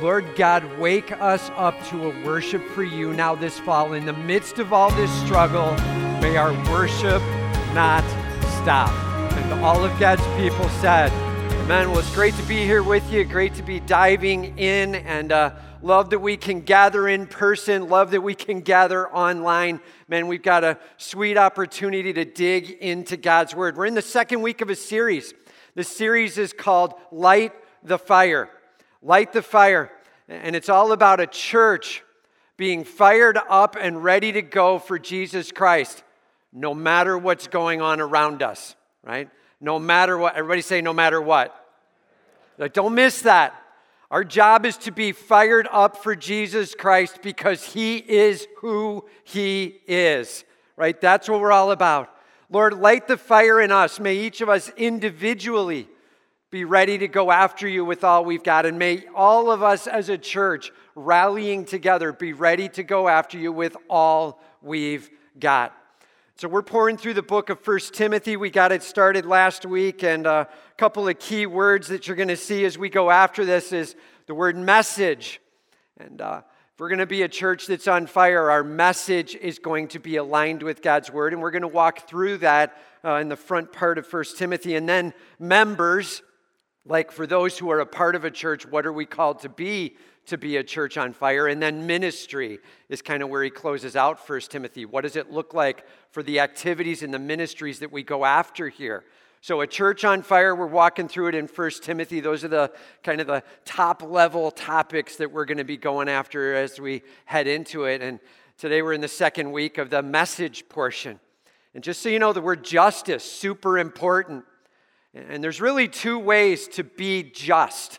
Lord God, wake us up to a worship for you now this fall. In the midst of all this struggle, may our worship not stop. And all of God's people said, Amen. Well, it's great to be here with you. Great to be diving in and uh, love that we can gather in person. Love that we can gather online. Man, we've got a sweet opportunity to dig into God's Word. We're in the second week of a series. The series is called Light the Fire. Light the fire. And it's all about a church being fired up and ready to go for Jesus Christ, no matter what's going on around us, right? No matter what. Everybody say, no matter what. Like, don't miss that. Our job is to be fired up for Jesus Christ because He is who He is, right? That's what we're all about. Lord, light the fire in us. May each of us individually be ready to go after you with all we've got. And may all of us as a church rallying together be ready to go after you with all we've got. So we're pouring through the book of First Timothy. We got it started last week, and a couple of key words that you're going to see as we go after this is the word message. And uh, if we're going to be a church that's on fire, our message is going to be aligned with God's word, and we're going to walk through that uh, in the front part of First Timothy. And then members, like for those who are a part of a church, what are we called to be to be a church on fire? And then ministry is kind of where he closes out First Timothy. What does it look like for the activities and the ministries that we go after here? So, a church on fire, we're walking through it in First Timothy. Those are the kind of the top level topics that we're going to be going after as we head into it. And today we're in the second week of the message portion. And just so you know, the word justice, super important. And there's really two ways to be just.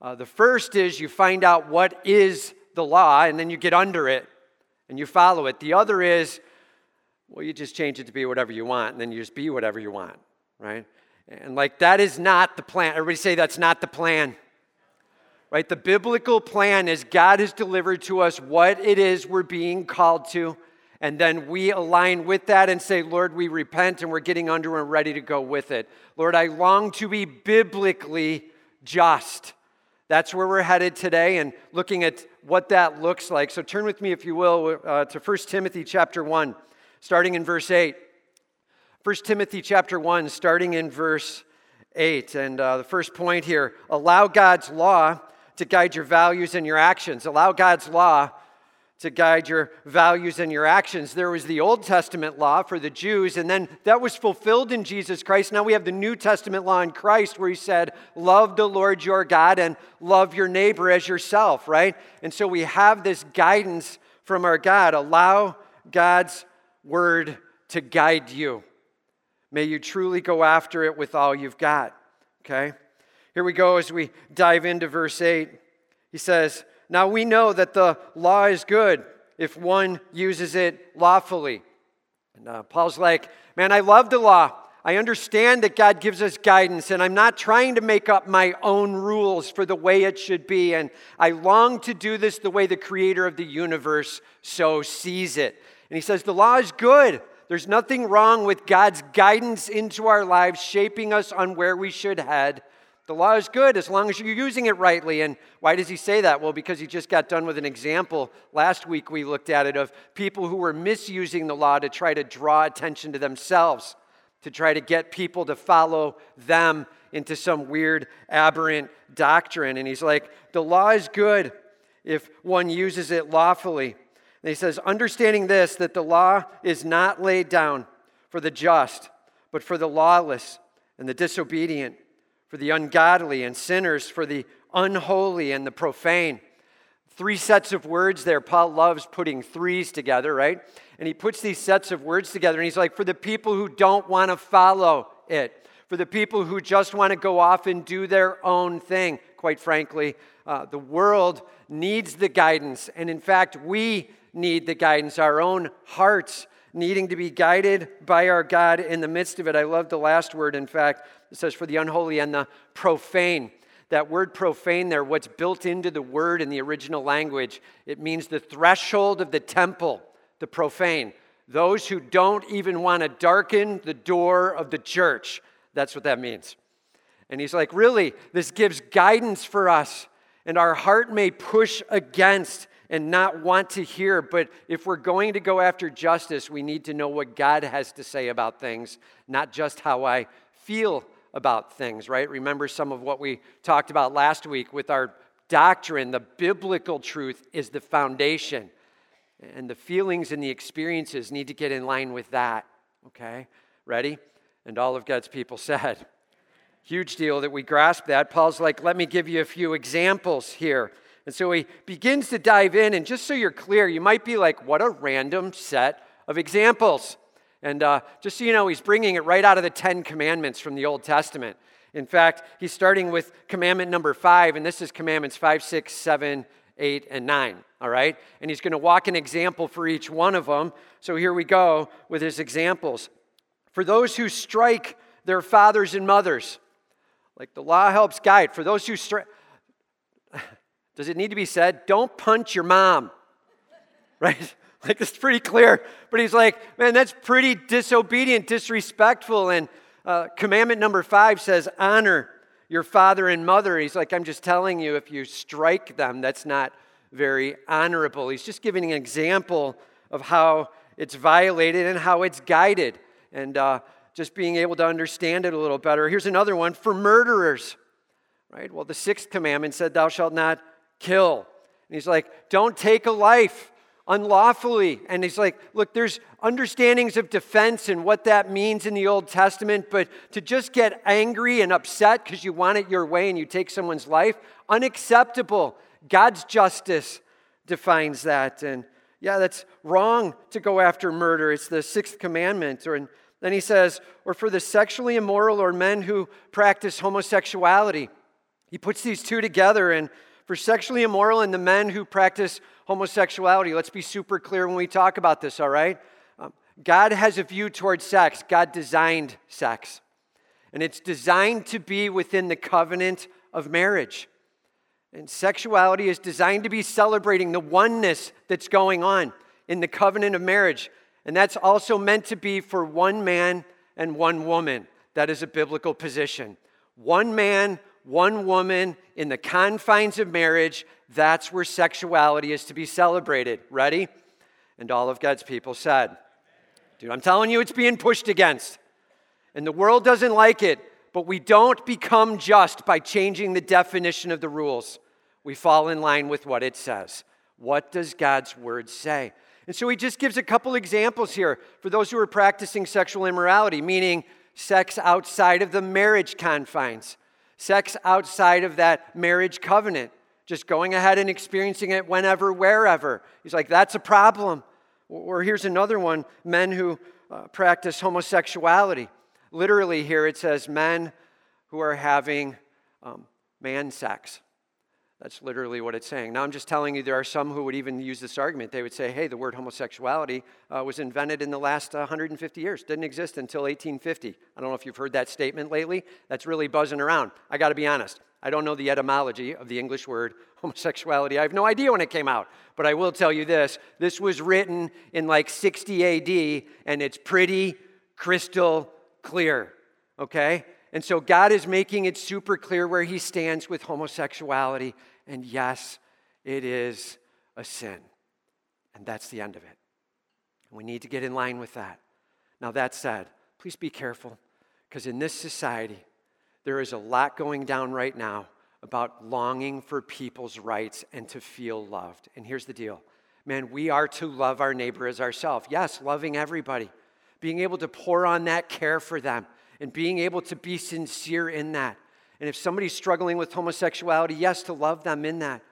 Uh, the first is you find out what is the law, and then you get under it and you follow it. The other is, well, you just change it to be whatever you want, and then you just be whatever you want, right? And like that is not the plan. Everybody say that's not the plan. Right? The biblical plan is God has delivered to us what it is we're being called to. And then we align with that and say, Lord, we repent and we're getting under and ready to go with it. Lord, I long to be biblically just. That's where we're headed today and looking at what that looks like. So turn with me, if you will, uh, to 1 Timothy chapter 1, starting in verse 8. 1 Timothy chapter 1, starting in verse 8. And uh, the first point here allow God's law to guide your values and your actions. Allow God's law to guide your values and your actions. There was the Old Testament law for the Jews, and then that was fulfilled in Jesus Christ. Now we have the New Testament law in Christ where he said, Love the Lord your God and love your neighbor as yourself, right? And so we have this guidance from our God. Allow God's word to guide you. May you truly go after it with all you've got, okay? Here we go as we dive into verse 8. He says, now we know that the law is good if one uses it lawfully. And uh, Paul's like, man, I love the law. I understand that God gives us guidance, and I'm not trying to make up my own rules for the way it should be. And I long to do this the way the creator of the universe so sees it. And he says, The law is good. There's nothing wrong with God's guidance into our lives, shaping us on where we should head. The law is good as long as you're using it rightly. And why does he say that? Well, because he just got done with an example. Last week we looked at it of people who were misusing the law to try to draw attention to themselves, to try to get people to follow them into some weird, aberrant doctrine. And he's like, the law is good if one uses it lawfully. And he says, understanding this, that the law is not laid down for the just, but for the lawless and the disobedient for the ungodly, and sinners for the unholy and the profane. Three sets of words there. Paul loves putting threes together, right? And he puts these sets of words together, and he's like, for the people who don't want to follow it, for the people who just want to go off and do their own thing. Quite frankly, uh, the world needs the guidance, and in fact, we need the guidance. Our own hearts needing to be guided by our God in the midst of it. I love the last word, in fact, it says, for the unholy and the profane. That word profane there, what's built into the word in the original language, it means the threshold of the temple, the profane. Those who don't even want to darken the door of the church. That's what that means. And he's like, really, this gives guidance for us and our heart may push against and not want to hear. But if we're going to go after justice, we need to know what God has to say about things, not just how I feel about things, right? Remember some of what we talked about last week with our doctrine. The biblical truth is the foundation, and the feelings and the experiences need to get in line with that, okay? Ready? And all of God's people said, Huge deal that we grasp that. Paul's like, let me give you a few examples here. And so he begins to dive in, and just so you're clear, you might be like, what a random set of examples. And uh, just so you know, he's bringing it right out of the Ten Commandments from the Old Testament. In fact, he's starting with commandment number five, and this is commandments five, six, seven, eight, and nine. All right? And he's going to walk an example for each one of them. So here we go with his examples. For those who strike their fathers and mothers, like the law helps guide. For those who strike, does it need to be said? Don't punch your mom, right? Like, it's pretty clear. But he's like, man, that's pretty disobedient, disrespectful. And uh, commandment number five says, honor your father and mother. He's like, I'm just telling you, if you strike them, that's not very honorable. He's just giving an example of how it's violated and how it's guided. And uh, just being able to understand it a little better. Here's another one for murderers, right? Well, the sixth commandment said, Thou shalt not kill. And he's like, Don't take a life unlawfully. And he's like, Look, there's understandings of defense and what that means in the Old Testament, but to just get angry and upset because you want it your way and you take someone's life, unacceptable. God's justice defines that. And yeah, that's wrong to go after murder. It's the sixth commandment. Or in then he says, or for the sexually immoral or men who practice homosexuality. He puts these two together, and for sexually immoral and the men who practice homosexuality, let's be super clear when we talk about this, all right? Um, God has a view towards sex. God designed sex, and it's designed to be within the covenant of marriage. And sexuality is designed to be celebrating the oneness that's going on in the covenant of marriage. And that's also meant to be for one man and one woman. That is a biblical position. One man, one woman in the confines of marriage, that's where sexuality is to be celebrated. Ready? And all of God's people said, Dude, I'm telling you, it's being pushed against. And the world doesn't like it, but we don't become just by changing the definition of the rules. We fall in line with what it says. What does God's word say? And so he just gives a couple examples here for those who are practicing sexual immorality, meaning sex outside of the marriage confines, sex outside of that marriage covenant, just going ahead and experiencing it whenever, wherever. He's like, that's a problem. Or here's another one men who uh, practice homosexuality. Literally, here it says men who are having um, man sex. That's literally what it's saying. Now, I'm just telling you, there are some who would even use this argument. They would say, hey, the word homosexuality uh, was invented in the last uh, 150 years, didn't exist until 1850. I don't know if you've heard that statement lately. That's really buzzing around. I got to be honest. I don't know the etymology of the English word homosexuality. I have no idea when it came out. But I will tell you this this was written in like 60 AD, and it's pretty crystal clear, okay? And so God is making it super clear where he stands with homosexuality. And yes, it is a sin. And that's the end of it. We need to get in line with that. Now, that said, please be careful because in this society, there is a lot going down right now about longing for people's rights and to feel loved. And here's the deal man, we are to love our neighbor as ourselves. Yes, loving everybody, being able to pour on that care for them and being able to be sincere in that. And if somebody's struggling with homosexuality, yes, to love them in that.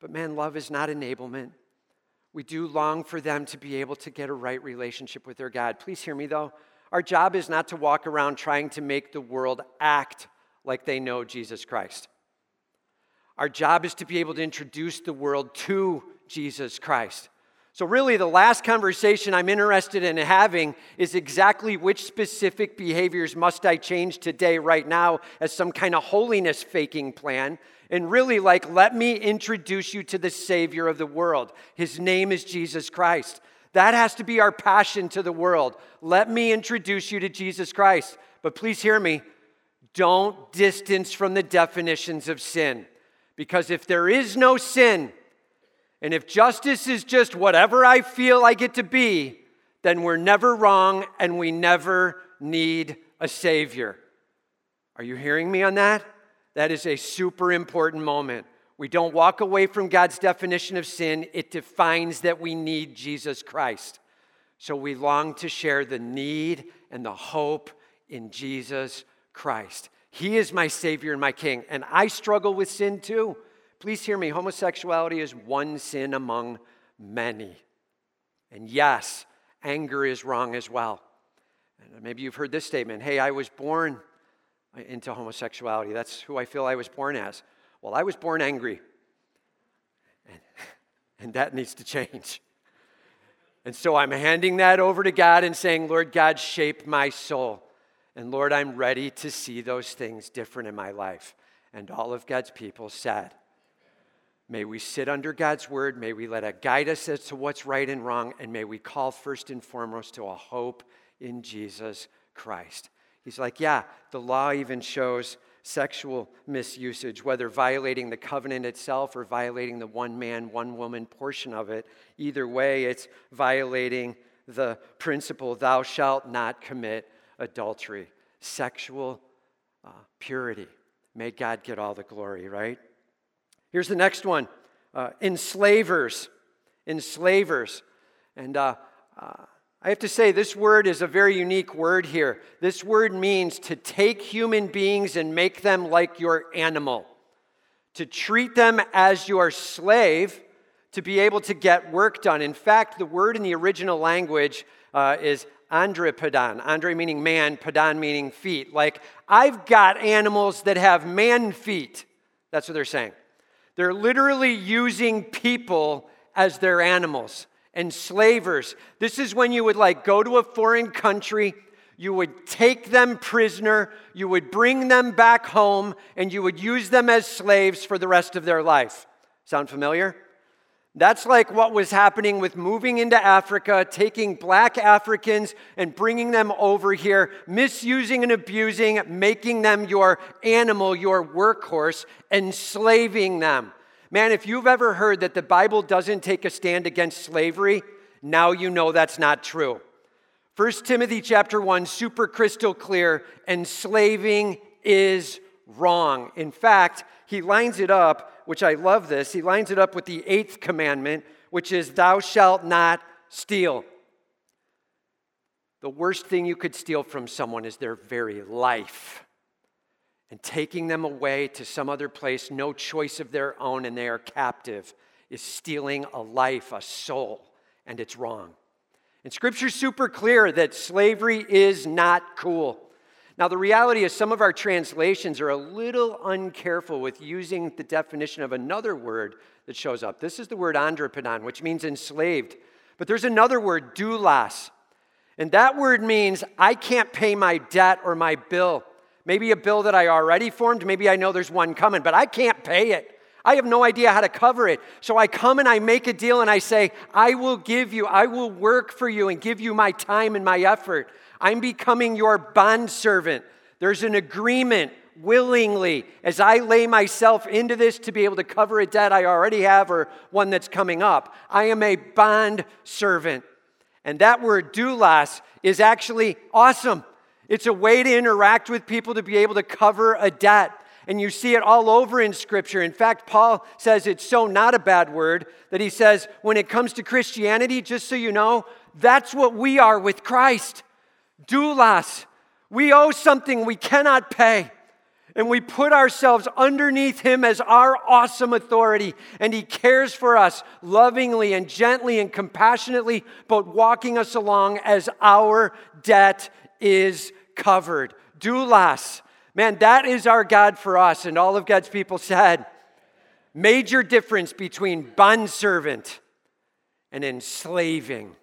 But man, love is not enablement. We do long for them to be able to get a right relationship with their God. Please hear me though. Our job is not to walk around trying to make the world act like they know Jesus Christ. Our job is to be able to introduce the world to Jesus Christ. So, really, the last conversation I'm interested in having is exactly which specific behaviors must I change today, right now, as some kind of holiness faking plan. And really, like, let me introduce you to the Savior of the world. His name is Jesus Christ. That has to be our passion to the world. Let me introduce you to Jesus Christ. But please hear me don't distance from the definitions of sin Because if there is no sin, and if justice is just whatever I feel I get to be, then we're never wrong and we never need a Savior. Are you hearing me on that? That is a super important moment. We don't walk away from God's definition of sin, it defines that we need Jesus Christ. So we long to share the need and the hope in Jesus Christ. He is my Savior and my King, and I struggle with sin too. Please hear me homosexuality is one sin among many. And yes, anger is wrong as well. And maybe you've heard this statement hey, I was born uh, into homosexuality. That's who I feel I was born as. Well, I was born angry, and, and that needs to change. And so I'm handing that over to God and saying, Lord God, shape my soul. And Lord, I'm ready to see those things different in my life. And all of God's people said, May we sit under God's word. May we let it guide us as to what's right and wrong. And may we call first and foremost to a hope in Jesus Christ. He's like, yeah, the law even shows sexual misusage, whether violating the covenant itself or violating the one man, one woman portion of it. Either way, it's violating the principle, thou shalt not commit adultery. Sexual uh, purity. May God get all the glory, right? Here's the next one uh, enslavers. Enslavers. And uh, uh I have to say, this word is a very unique word here. This word means to take human beings and make them like your animal, to treat them as your slave, to be able to get work done. In fact, the word in the original language uh, is andropodan. Andre meaning man, padan meaning feet. Like, I've got animals that have man feet. That's what they're saying. They're literally using people as their animals enslavers. This is when you would like go to a foreign country, you would take them prisoner, you would bring them back home, and you would use them as slaves for the rest of their life. Sound familiar? That's like what was happening with moving into Africa, taking black Africans and bringing them over here, misusing and abusing, making them your animal, your workhorse, enslaving them. Man, if you've ever heard that the Bible doesn't take a stand against slavery, now you know that's not true. 1 Timothy chapter 1, super crystal clear, enslaving is wrong. In fact, he lines it up, which I love this, he lines it up with the eighth commandment, which is, Thou shalt not steal. The worst thing you could steal from someone is their very life and taking them away to some other place, no choice of their own, and they are captive, is stealing a life, a soul, and it's wrong. And scripture's super clear that slavery is not cool. Now, the reality is, some of our translations are a little uncareful with using the definition of another word that shows up. This is the word andropodan, which means enslaved. But there's another word, doulos. And that word means I can't pay my debt or my bill. Maybe a bill that I already formed, maybe I know there's one coming, but I can't pay it. I have no idea how to cover it. So I come and I make a deal and I say, I will give you, I will work for you and give you my time and my effort. I'm becoming your bond servant. There's an agreement willingly as I lay myself into this to be able to cover a debt I already have or one that's coming up. I am a bond servant. And that word doulos is actually awesome. It's a way to interact with people to be able to cover a debt. And you see it all over in Scripture. In fact, Paul says it's so not a bad word that he says, when it comes to Christianity, just so you know, that's what we are with Christ. Doulos. We owe something we cannot pay. And we put ourselves underneath him as our awesome authority. And he cares for us lovingly and gently and compassionately, but walking us along as our debt is covered. Doulos. Man, that is our God for us. And all of God's people said, major difference between bondservant and enslaving.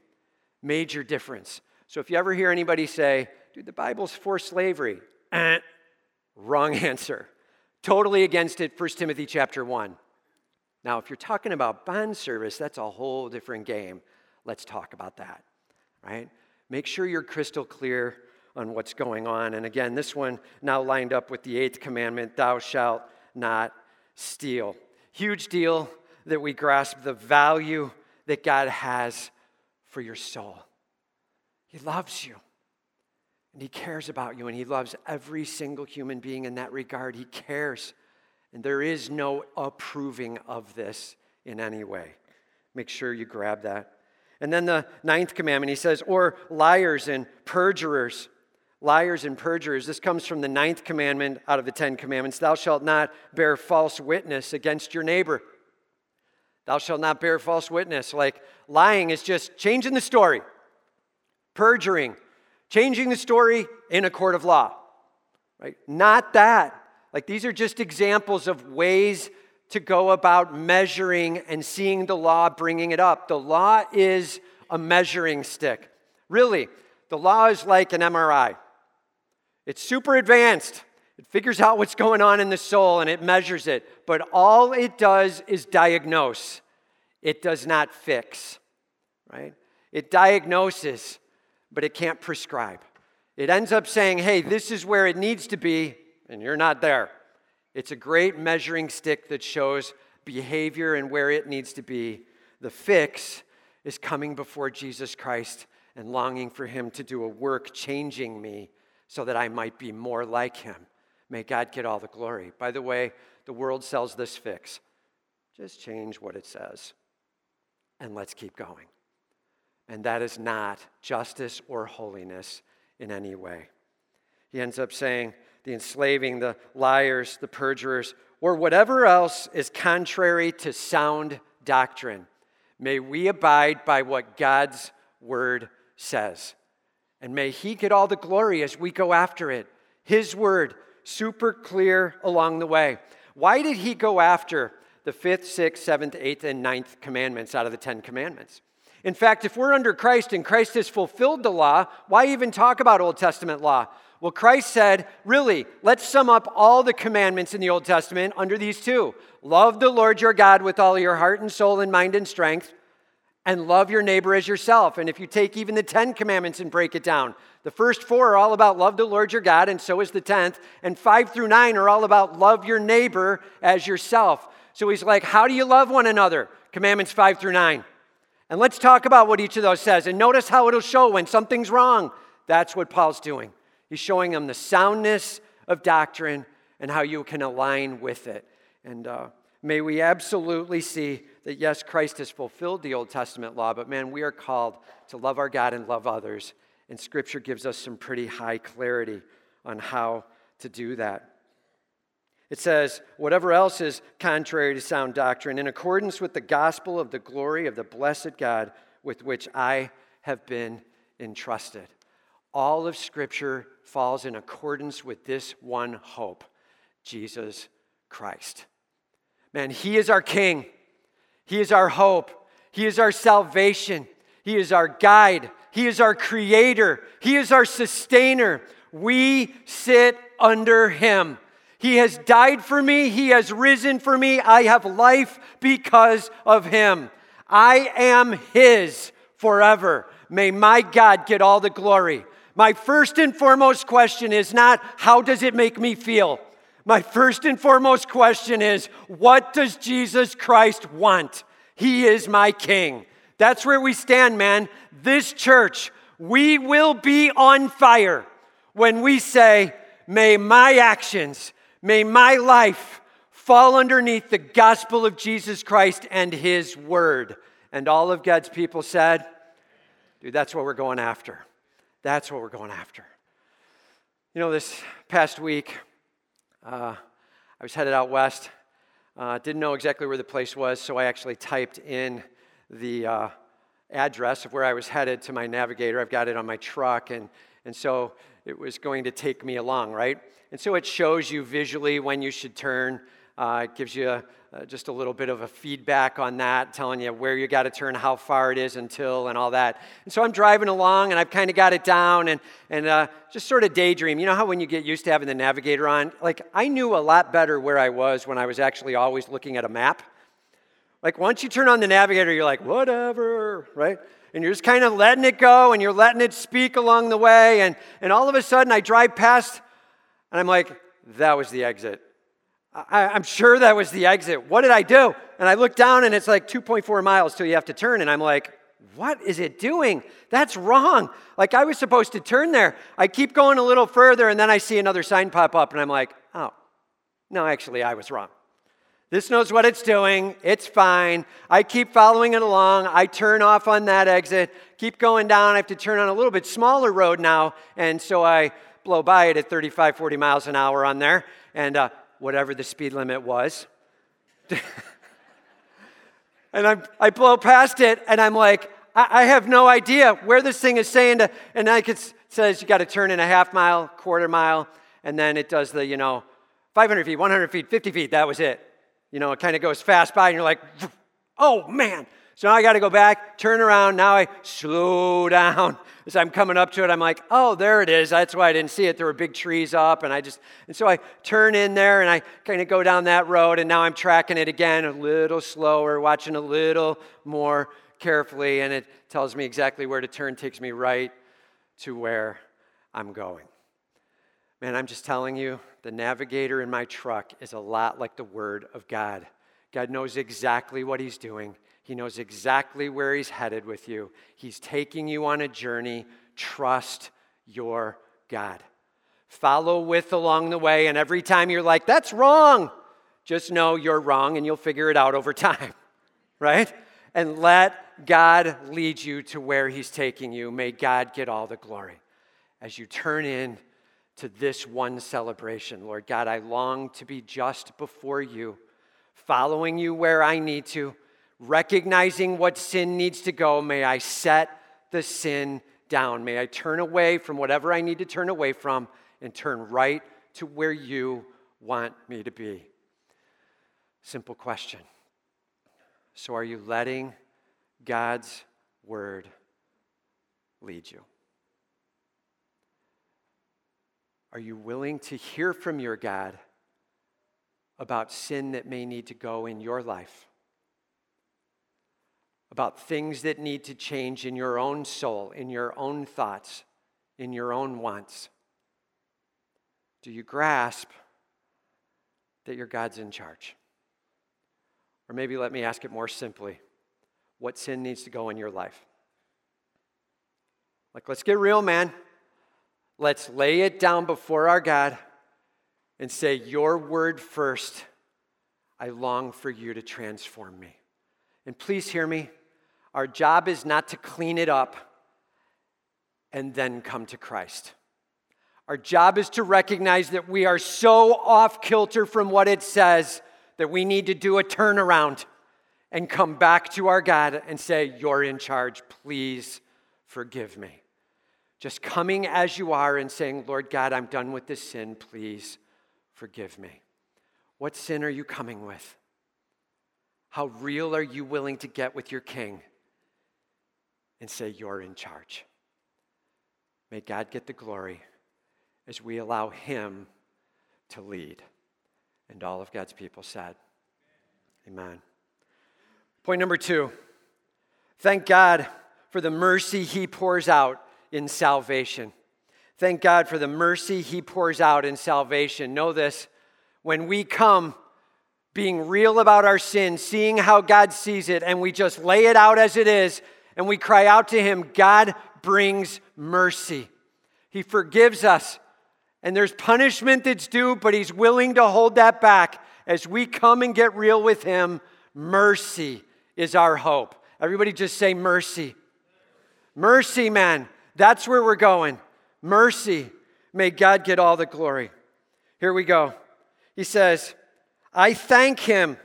Major difference. So if you ever hear anybody say, dude, the Bible's for slavery, eh, wrong answer. Totally against it, 1 Timothy chapter 1. Now, if you're talking about bond service, that's a whole different game. Let's talk about that, right? Make sure you're crystal clear on what's going on. And again, this one now lined up with the eighth commandment thou shalt not steal. Huge deal that we grasp the value that God has for your soul. He loves you. And he cares about you, and he loves every single human being in that regard. He cares. And there is no approving of this in any way. Make sure you grab that. And then the ninth commandment, he says, or liars and perjurers. Liars and perjurers. This comes from the ninth commandment out of the Ten Commandments Thou shalt not bear false witness against your neighbor. Thou shalt not bear false witness. Like lying is just changing the story, perjuring, changing the story in a court of law. Right? Not that. Like these are just examples of ways to go about measuring and seeing the law bringing it up. The law is a measuring stick. Really, the law is like an MRI. It's super advanced. It figures out what's going on in the soul and it measures it. But all it does is diagnose, it does not fix, right? It diagnoses, but it can't prescribe. It ends up saying, hey, this is where it needs to be, and you're not there. It's a great measuring stick that shows behavior and where it needs to be. The fix is coming before Jesus Christ and longing for Him to do a work changing me so that I might be more like Him. May God get all the glory. By the way, the world sells this fix. Just change what it says and let's keep going. And that is not justice or holiness in any way. He ends up saying, the enslaving, the liars, the perjurers, or whatever else is contrary to sound doctrine. May we abide by what God's word says. And may He get all the glory as we go after it. His word, super clear along the way. Why did He go after the fifth, sixth, seventh, eighth, and ninth commandments out of the Ten Commandments? In fact, if we're under Christ and Christ has fulfilled the law, why even talk about Old Testament law? Well, Christ said, really, let's sum up all the commandments in the Old Testament under these two love the Lord your God with all your heart and soul and mind and strength, and love your neighbor as yourself. And if you take even the 10 commandments and break it down, the first four are all about love the Lord your God, and so is the 10th. And five through nine are all about love your neighbor as yourself. So he's like, how do you love one another? Commandments five through nine. And let's talk about what each of those says. And notice how it'll show when something's wrong. That's what Paul's doing. He's showing them the soundness of doctrine and how you can align with it. And uh, may we absolutely see that, yes, Christ has fulfilled the Old Testament law, but man, we are called to love our God and love others. And Scripture gives us some pretty high clarity on how to do that. It says, whatever else is contrary to sound doctrine, in accordance with the gospel of the glory of the blessed God with which I have been entrusted. All of Scripture falls in accordance with this one hope Jesus Christ. Man, He is our King, He is our hope, He is our salvation, He is our guide, He is our creator, He is our sustainer. We sit under Him. He has died for me. He has risen for me. I have life because of him. I am his forever. May my God get all the glory. My first and foremost question is not, how does it make me feel? My first and foremost question is, what does Jesus Christ want? He is my king. That's where we stand, man. This church, we will be on fire when we say, may my actions, may my life fall underneath the gospel of Jesus Christ and his word. And all of God's people said, dude, that's what we're going after. That's what we're going after. You know, this past week, uh, I was headed out west. Uh, didn't know exactly where the place was, so I actually typed in the uh, address of where I was headed to my navigator. I've got it on my truck, and, and so it was going to take me along, right? And so it shows you visually when you should turn. Uh, it gives you a, uh, just a little bit of a feedback on that, telling you where you got to turn, how far it is until, and all that. And so I'm driving along, and I've kind of got it down, and and uh, just sort of daydream. You know how when you get used to having the navigator on, like I knew a lot better where I was when I was actually always looking at a map. Like once you turn on the navigator, you're like whatever, right? And you're just kind of letting it go, and you're letting it speak along the way, and and all of a sudden I drive past, and I'm like, that was the exit. I, I'm sure that was the exit. What did I do? And I look down and it's like 2.4 miles till you have to turn. And I'm like, what is it doing? That's wrong. Like I was supposed to turn there. I keep going a little further and then I see another sign pop up and I'm like, oh, no, actually, I was wrong. This knows what it's doing. It's fine. I keep following it along. I turn off on that exit, keep going down. I have to turn on a little bit smaller road now. And so I blow by it at 35, 40 miles an hour on there. And uh, whatever the speed limit was. and I'm, I blow past it, and I'm like, I, I have no idea where this thing is saying to, and like it says you got to turn in a half mile, quarter mile, and then it does the, you know, 500 feet, 100 feet, 50 feet, that was it. You know, it kind of goes fast by, and you're like, oh man. So now I got to go back, turn around. Now I slow down as I'm coming up to it. I'm like, oh, there it is. That's why I didn't see it. There were big trees up, and I just, and so I turn in there and I kind of go down that road, and now I'm tracking it again a little slower, watching a little more carefully, and it tells me exactly where to turn, takes me right to where I'm going. Man, I'm just telling you, the navigator in my truck is a lot like the Word of God. God knows exactly what He's doing, He knows exactly where He's headed with you. He's taking you on a journey. Trust your God. Follow with along the way, and every time you're like, that's wrong, just know you're wrong and you'll figure it out over time, right? And let God lead you to where He's taking you. May God get all the glory as you turn in to this one celebration. Lord God, I long to be just before you, following you where I need to, recognizing what sin needs to go. May I set the sin down. May I turn away from whatever I need to turn away from and turn right to where you want me to be. Simple question. So, are you letting God's word lead you? Are you willing to hear from your God about sin that may need to go in your life? About things that need to change in your own soul, in your own thoughts, in your own wants? Do you grasp that your God's in charge? Or maybe let me ask it more simply what sin needs to go in your life? Like, let's get real, man. Let's lay it down before our God and say, Your word first. I long for you to transform me. And please hear me. Our job is not to clean it up and then come to Christ. Our job is to recognize that we are so off kilter from what it says that we need to do a turnaround and come back to our God and say, You're in charge. Please forgive me. Just coming as you are and saying, Lord God, I'm done with this sin. Please forgive me. What sin are you coming with? How real are you willing to get with your king and say, You're in charge? May God get the glory as we allow him to lead. And all of God's people said, Amen. Point number two thank God for the mercy he pours out in salvation. Thank God for the mercy He pours out in salvation. Know this when we come being real about our sin, seeing how God sees it, and we just lay it out as it is, and we cry out to Him, God brings mercy. He forgives us. And there's punishment that's due, but He's willing to hold that back. As we come and get real with Him, mercy is our hope. Everybody just say mercy. Mercy, man. That's where we're going. Mercy. May God get all the glory. Here we go. He says, I thank him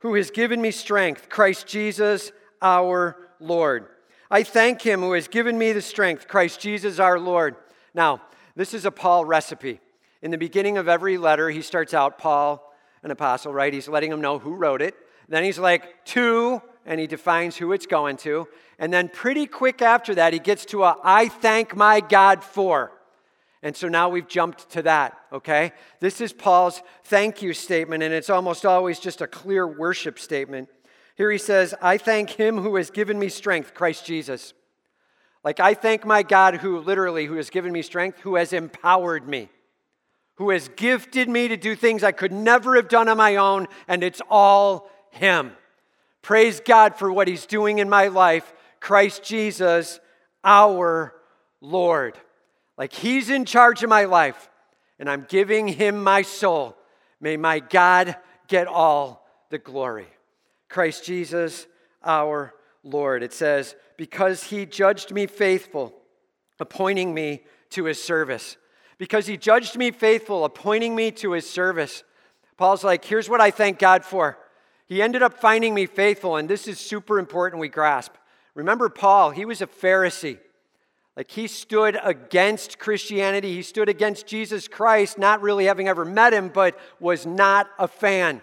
who has given me strength, Christ Jesus our Lord. I thank him who has given me the strength, Christ Jesus our Lord. Now, this is a Paul recipe. In the beginning of every letter, he starts out, Paul, an apostle, right? He's letting them know who wrote it. Then he's like, to and he defines who it's going to. And then, pretty quick after that, he gets to a I thank my God for. And so now we've jumped to that, okay? This is Paul's thank you statement, and it's almost always just a clear worship statement. Here he says, I thank him who has given me strength, Christ Jesus. Like I thank my God who literally, who has given me strength, who has empowered me. who has gifted me to do things I could never have done on my own, and it's all Him. Praise God for what He's doing in my life. Christ Jesus, our Lord. Like He's in charge of my life, and I'm giving Him my soul. May my God get all the glory. Christ Jesus, our Lord. It says, Because He judged me faithful, appointing me to His service because he judged me faithful, appointing me to his service. Paul's like, here's what I thank God for. He ended up finding me faithful, and this is super important we grasp. Remember, Paul, he was a Pharisee. Like he stood against Christianity, he stood against Jesus Christ, not really having ever met him, but was not a fan.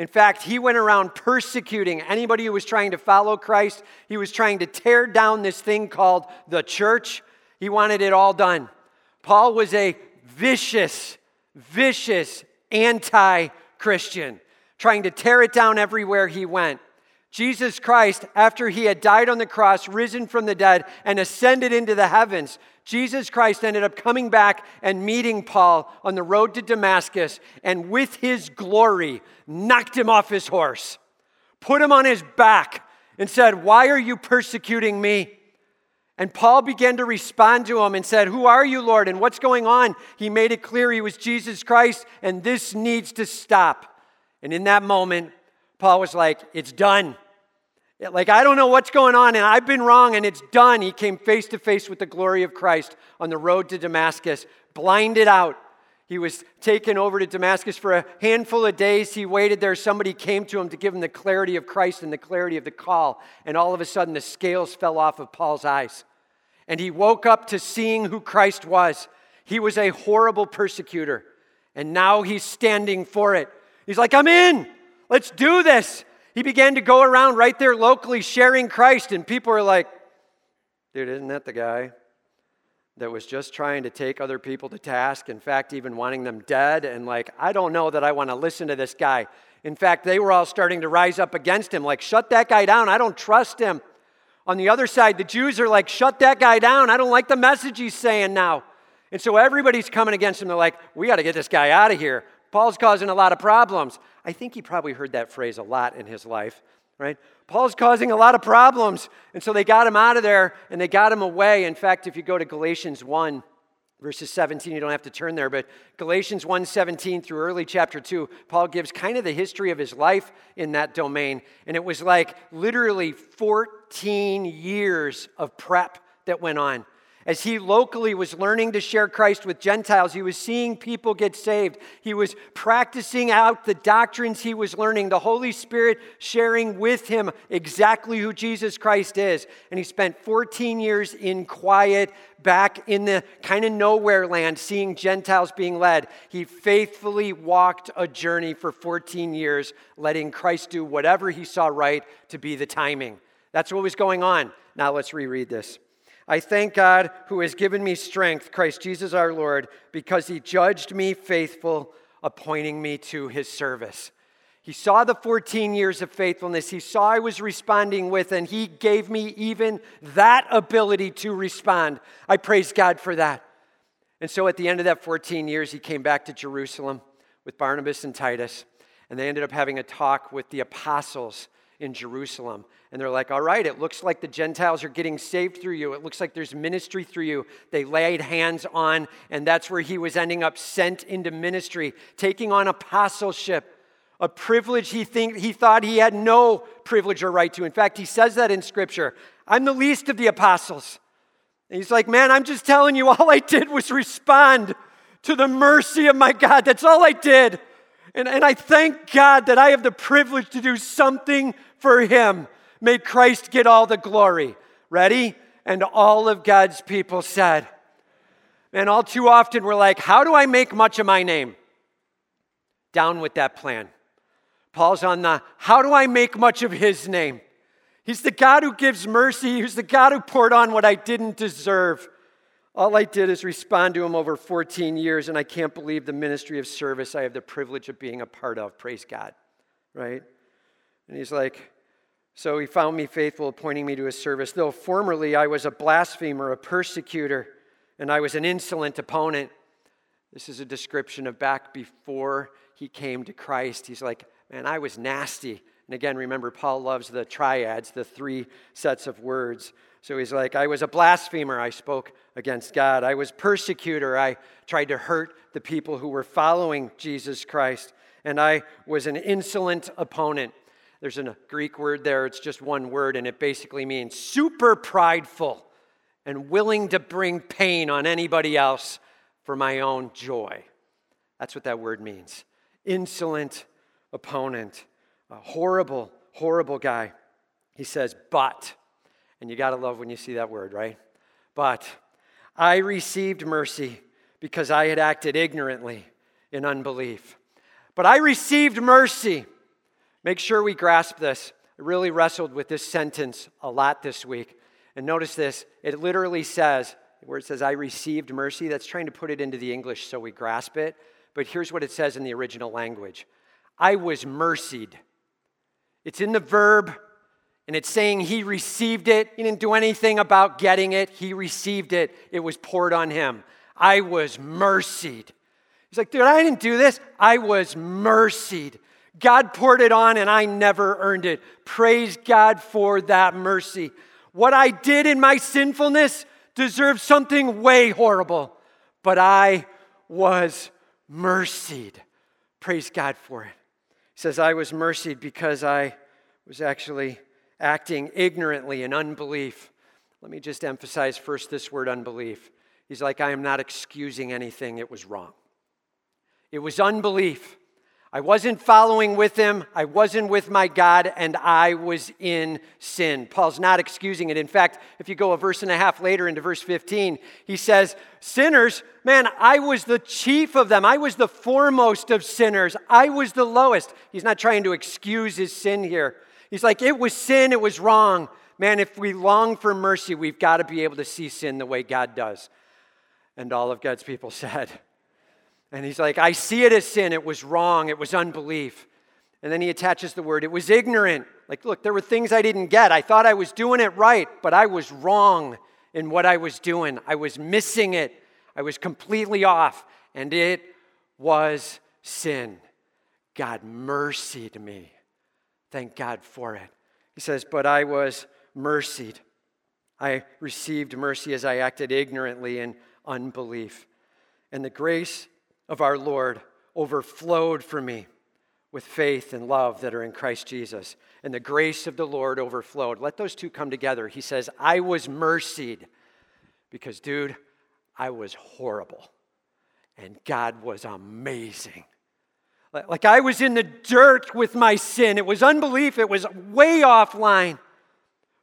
In fact, he went around persecuting anybody who was trying to follow Christ. He was trying to tear down this thing called the church. He wanted it all done. Paul was a vicious, vicious anti Christian, trying to tear it down everywhere he went. Jesus Christ, after he had died on the cross, risen from the dead, and ascended into the heavens, Jesus Christ ended up coming back and meeting Paul on the road to Damascus, and with his glory, knocked him off his horse, put him on his back, and said, Why are you persecuting me? And Paul began to respond to him and said, Who are you, Lord? And what's going on? He made it clear he was Jesus Christ, and this needs to stop. And in that moment, Paul was like, It's done. Like, I don't know what's going on, and I've been wrong, and it's done. He came face to face with the glory of Christ on the road to Damascus, blinded out. He was taken over to Damascus for a handful of days. He waited there. Somebody came to him to give him the clarity of Christ and the clarity of the call. And all of a sudden, the scales fell off of Paul's eyes and he woke up to seeing who Christ was. He was a horrible persecutor, and now he's standing for it. He's like, I'm in. Let's do this. He began to go around right there locally sharing Christ, and people are like, dude, isn't that the guy that was just trying to take other people to task? In fact, even wanting them dead. And like, I don't know that I want to listen to this guy. In fact, they were all starting to rise up against him, like, shut that guy down. I don't trust him. On the other side, the Jews are like, shut that guy down. I don't like the message he's saying now. And so everybody's coming against him. They're like, we got to get this guy out of here. Paul's causing a lot of problems. I think he probably heard that phrase a lot in his life, right? Paul's causing a lot of problems. And so they got him out of there and they got him away. In fact, if you go to Galatians 1, verses 17 you don't have to turn there but galatians 1.17 through early chapter 2 paul gives kind of the history of his life in that domain and it was like literally 14 years of prep that went on as he locally was learning to share Christ with Gentiles, he was seeing people get saved. He was practicing out the doctrines he was learning, the Holy Spirit sharing with him exactly who Jesus Christ is. And he spent 14 years in quiet, back in the kind of nowhere land, seeing Gentiles being led. He faithfully walked a journey for 14 years, letting Christ do whatever he saw right to be the timing. That's what was going on. Now let's reread this. I thank God who has given me strength, Christ Jesus our Lord, because he judged me faithful, appointing me to his service. He saw the 14 years of faithfulness. He saw I was responding with, and he gave me even that ability to respond. I praise God for that. And so at the end of that 14 years, he came back to Jerusalem with Barnabas and Titus, and they ended up having a talk with the apostles in Jerusalem. And they're like, all right, it looks like the Gentiles are getting saved through you. It looks like there's ministry through you. They laid hands on, and that's where he was ending up sent into ministry, taking on apostleship, a privilege he, think, he thought he had no privilege or right to. In fact, he says that in Scripture I'm the least of the apostles. And he's like, man, I'm just telling you, all I did was respond to the mercy of my God. That's all I did. And, and I thank God that I have the privilege to do something for him. May Christ get all the glory. Ready? And all of God's people said, and all too often we're like, how do I make much of my name? Down with that plan. Paul's on the how do I make much of his name? He's the God who gives mercy. He's the God who poured on what I didn't deserve. All I did is respond to him over 14 years, and I can't believe the ministry of service I have the privilege of being a part of. Praise God. Right? And he's like, so he found me faithful, appointing me to his service. Though formerly I was a blasphemer, a persecutor, and I was an insolent opponent. This is a description of back before he came to Christ. He's like, Man, I was nasty. And again, remember, Paul loves the triads, the three sets of words. So he's like, I was a blasphemer. I spoke against God. I was persecutor. I tried to hurt the people who were following Jesus Christ. And I was an insolent opponent. There's a Greek word there, it's just one word, and it basically means super prideful and willing to bring pain on anybody else for my own joy. That's what that word means. Insolent opponent, a horrible, horrible guy. He says, but, and you got to love when you see that word, right? But I received mercy because I had acted ignorantly in unbelief. But I received mercy. Make sure we grasp this. I really wrestled with this sentence a lot this week. And notice this it literally says, where it says, I received mercy, that's trying to put it into the English so we grasp it. But here's what it says in the original language I was mercied. It's in the verb, and it's saying he received it. He didn't do anything about getting it, he received it. It was poured on him. I was mercied. He's like, dude, I didn't do this. I was mercied. God poured it on, and I never earned it. Praise God for that mercy. What I did in my sinfulness deserved something way horrible, but I was mercied. Praise God for it. He says, I was mercied because I was actually acting ignorantly in unbelief. Let me just emphasize first this word unbelief. He's like, I am not excusing anything, it was wrong. It was unbelief. I wasn't following with him. I wasn't with my God, and I was in sin. Paul's not excusing it. In fact, if you go a verse and a half later into verse 15, he says, Sinners, man, I was the chief of them. I was the foremost of sinners. I was the lowest. He's not trying to excuse his sin here. He's like, It was sin. It was wrong. Man, if we long for mercy, we've got to be able to see sin the way God does. And all of God's people said, and he's like, I see it as sin. It was wrong. It was unbelief. And then he attaches the word, it was ignorant. Like, look, there were things I didn't get. I thought I was doing it right, but I was wrong in what I was doing. I was missing it. I was completely off. And it was sin. God mercied me. Thank God for it. He says, But I was mercied. I received mercy as I acted ignorantly in unbelief. And the grace of our Lord overflowed for me with faith and love that are in Christ Jesus. And the grace of the Lord overflowed. Let those two come together. He says, I was mercied because, dude, I was horrible. And God was amazing. Like I was in the dirt with my sin. It was unbelief, it was way offline.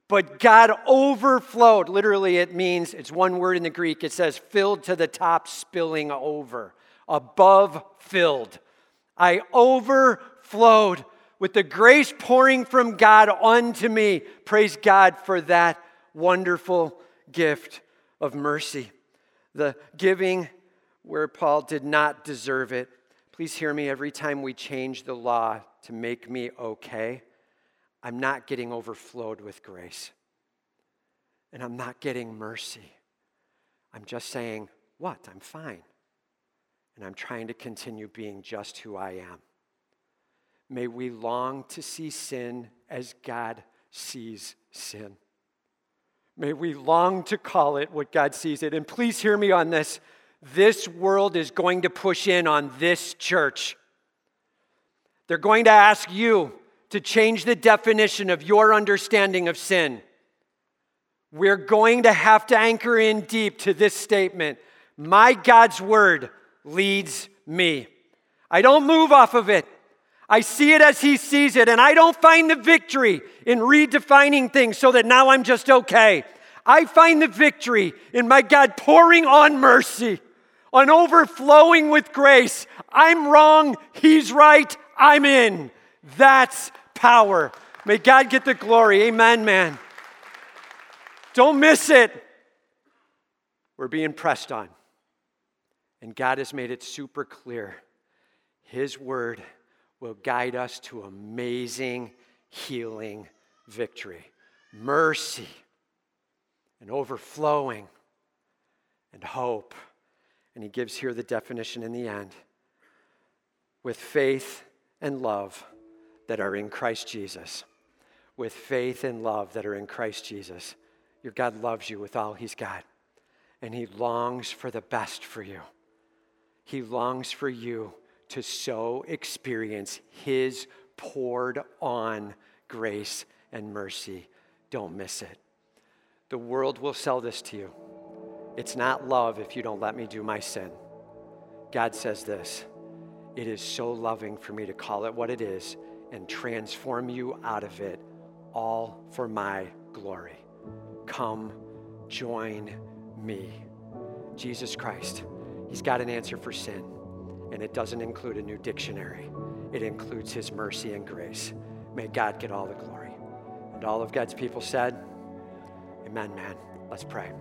But God overflowed. Literally, it means, it's one word in the Greek. It says, filled to the top, spilling over above filled. I overflowed with the grace pouring from God unto me. Praise God for that wonderful gift of mercy. The giving where Paul did not deserve it. Please hear me every time we change the law to make me okay. I'm not getting overflowed with grace. And I'm not getting mercy. I'm just saying, what? I'm fine and I'm trying to continue being just who I am. May we long to see sin as God sees sin. May we long to call it what God sees it. And please hear me on this. This world is going to push in on this church. They're going to ask you to change the definition of your understanding of sin. We're going to have to anchor in deep to this statement My God's word leads me. I don't move off of it. I see it as he sees it, and I don't find the victory in redefining things so that now I'm just okay. I find the victory in my God pouring on mercy, on overflowing with grace. I'm wrong, he's right, I'm in. That's power. May God get the glory. Amen, man. Don't miss it. We're being pressed on. And God has made it super clear His word will guide us to amazing healing victory, mercy, and overflowing, and hope. And he gives here the definition in the end with faith and love that are in Christ Jesus. With faith and love that are in Christ Jesus. Your God loves you with all he's got, and he longs for the best for you. He longs for you to so experience his poured on grace and mercy. Don't miss it. The world will sell this to you. It's not love if you don't let me do my sin. God says this It is so loving for me to call it what it is and transform you out of it, all for my glory. Come, join me. Jesus Christ, He's got an answer for sin, and it doesn't include a new dictionary, it includes His mercy and grace. May God get all the glory. And all of God's people said, Amen, man. Let's pray.